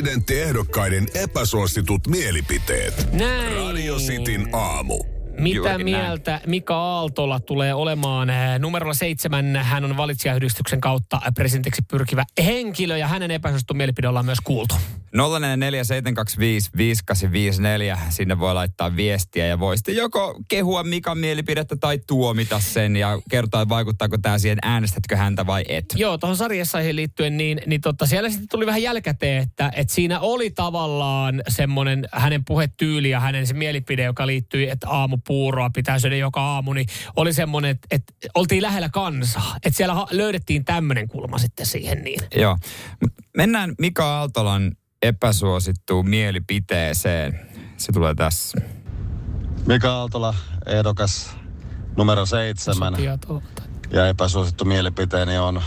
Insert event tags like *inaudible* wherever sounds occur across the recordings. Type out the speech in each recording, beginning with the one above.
Presidenttiehdokkaiden epäsuositut mielipiteet. Näin. Radio Cityn aamu. Mitä Juuri mieltä näin. Mika Aaltola tulee olemaan? Eh, Numerolla seitsemän hän on valitsijayhdistyksen kautta presidentiksi pyrkivä henkilö ja hänen epäsuosittu mielipide ollaan myös kuultu. 0447255854. Sinne voi laittaa viestiä ja voi sitten joko kehua Mikan mielipidettä tai tuomita sen ja kertoa, että vaikuttaako tämä siihen, äänestätkö häntä vai et. Joo, tuohon sarjassaihin liittyen, niin, niin totta, siellä sitten tuli vähän jälkäteen, että, että siinä oli tavallaan semmoinen hänen puhetyyli ja hänen se mielipide, joka liittyi, että aamupuuroa pitää syödä joka aamu, niin oli semmoinen, että, että oltiin lähellä kansaa. Että siellä löydettiin tämmöinen kulma sitten siihen niin. Joo. Mennään Mika Aaltolan epäsuosittuun mielipiteeseen. Se tulee tässä. Mika Aaltola, ehdokas numero seitsemän. Ja epäsuosittu mielipiteeni on,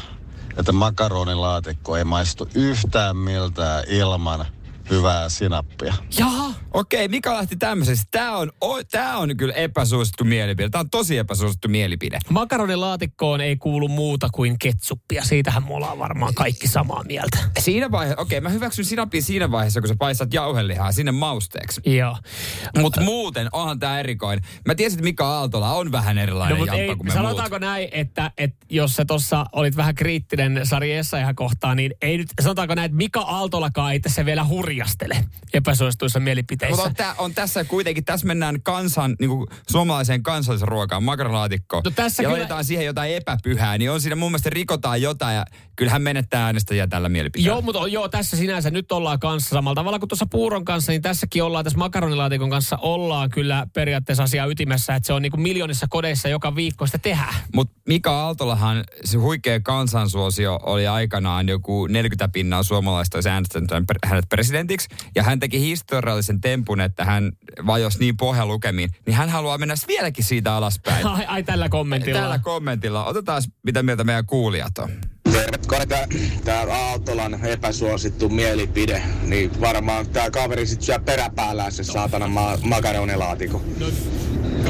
että makaronilaatikko ei maistu yhtään miltään ilman hyvää sinappia. Jaha, Okei, Mika lähti tämmöisestä. Tämä on, o, tää on kyllä epäsuosittu mielipide. Tämä on tosi epäsuosittu mielipide. makaronilaatikkoon ei kuulu muuta kuin ketsuppia. Siitähän me ollaan varmaan kaikki samaa mieltä. Siinä vaiheessa, okei, mä hyväksyn sinapin siinä vaiheessa, kun sä paistat jauhelihaa sinne mausteeksi. Joo. Mutta muuten onhan tämä erikoinen. Mä tiesin, että Mika Aaltola on vähän erilainen No, no, jamppa ei, kuin me sanotaanko muut. näin, että, että jos sä tuossa olit vähän kriittinen Sari Essayah kohtaan, niin ei nyt, sanotaanko näin, että Mika Aaltolakaan ei tässä vielä hurjastele epäsuosituissa mielipiteissä. Mutta on, tää, on tässä kuitenkin, tässä mennään kansan, niin kuin suomalaiseen kansallisruokaan, makaronilaatikko. No tässä ja kyllä- laitetaan siihen jotain epäpyhää, niin on siinä mun mielestä rikotaan jotain ja kyllähän menettää äänestäjiä tällä mielipiteellä. Joo, mutta joo, tässä sinänsä nyt ollaan kanssa samalla tavalla kuin tuossa puuron kanssa, niin tässäkin ollaan, tässä makaronilaatikon kanssa ollaan kyllä periaatteessa asia ytimessä, että se on niin kuin miljoonissa kodeissa joka viikko sitä tehdään. Mutta Mika Aaltolahan, se huikea kansansuosio oli aikanaan joku 40 pinnaa suomalaista olisi äänestänyt hänet presidentiksi. Ja hän teki historiallisen tempun, että hän vajosi niin pohjalukemiin. Niin hän haluaa mennä vieläkin siitä alaspäin. Ai, ai tällä kommentilla. Tällä kommentilla. Otetaan mitä mieltä meidän kuulijat on. Terve, tää Aaltolan epäsuosittu mielipide, niin varmaan tää kaveri sit syö peräpäällään se saatana ma- makaronilaatikko.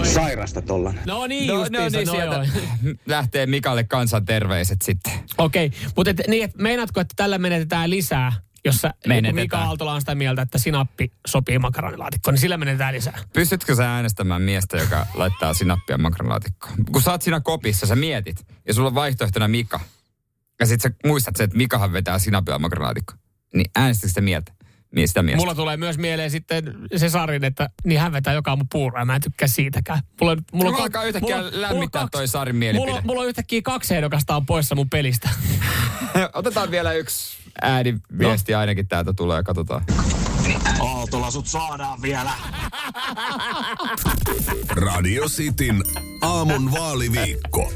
Sairasta tollan. No niin, No, justiinsa, no niin, no sieltä joo. *laughs* lähtee Mikalle kansanterveiset sitten. Okei, mutta et, niin, et, meinaatko, että tällä menetetään lisää, jos sä, Menetetään. Mika Aaltola on sitä mieltä, että sinappi sopii makaronilaatikkoon, niin sillä menetetään lisää. Pystytkö sä äänestämään miestä, joka laittaa sinappia makaronilaatikkoon? Kun sä oot siinä kopissa, sä mietit, ja sulla on vaihtoehtona Mika. Ja sit sä muistat sen, että Mikahan vetää sinappia makaronilaatikkoon. Niin äänestätkö sitä mieltä? Niin sitä miestä. Mulla tulee myös mieleen sitten se Sarin, että niin hän vetää joka aamu puuroa mä en tykkää siitäkään. Mulla, mulla Mulla alkaa yhtäkkiä mulla- mulla lämmittää kaksi- toi Sarin mielipide. Mulla, mulla on yhtäkkiä kaksi ehdokasta on poissa mun pelistä. *laughs* Otetaan vielä yksi ääniviesti no. ainakin täältä tulee katsotaan. Aaltola sut saadaan vielä. *laughs* Radio Cityn aamun vaaliviikko.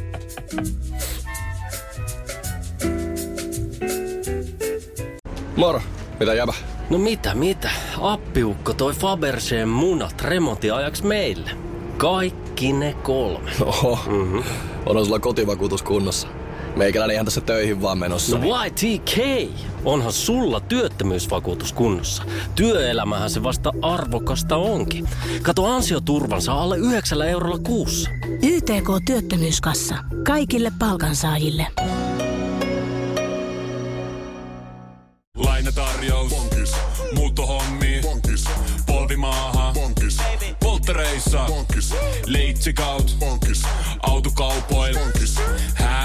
Moro, mitä jäbä? No mitä, mitä? Appiukko toi Faberseen munat remontiajaksi meille. Kaikki ne kolme. Oho, mm-hmm. on sulla kotivakuutus kunnossa. Meikäläinen ihan tässä töihin vaan menossa. No YTK! Onhan sulla työttömyysvakuutus kunnossa. Työelämähän se vasta arvokasta onkin. Kato ansioturvansa alle 9 eurolla kuussa. YTK Työttömyyskassa. Kaikille palkansaajille. Lainatarjous. Bonkis. Muuttohommi. Bonkis. Polvimaaha. Bonkis. Polttereissa. Bonkis. Leitsikaut. Bonkis. Autokaupoil. Bonkis.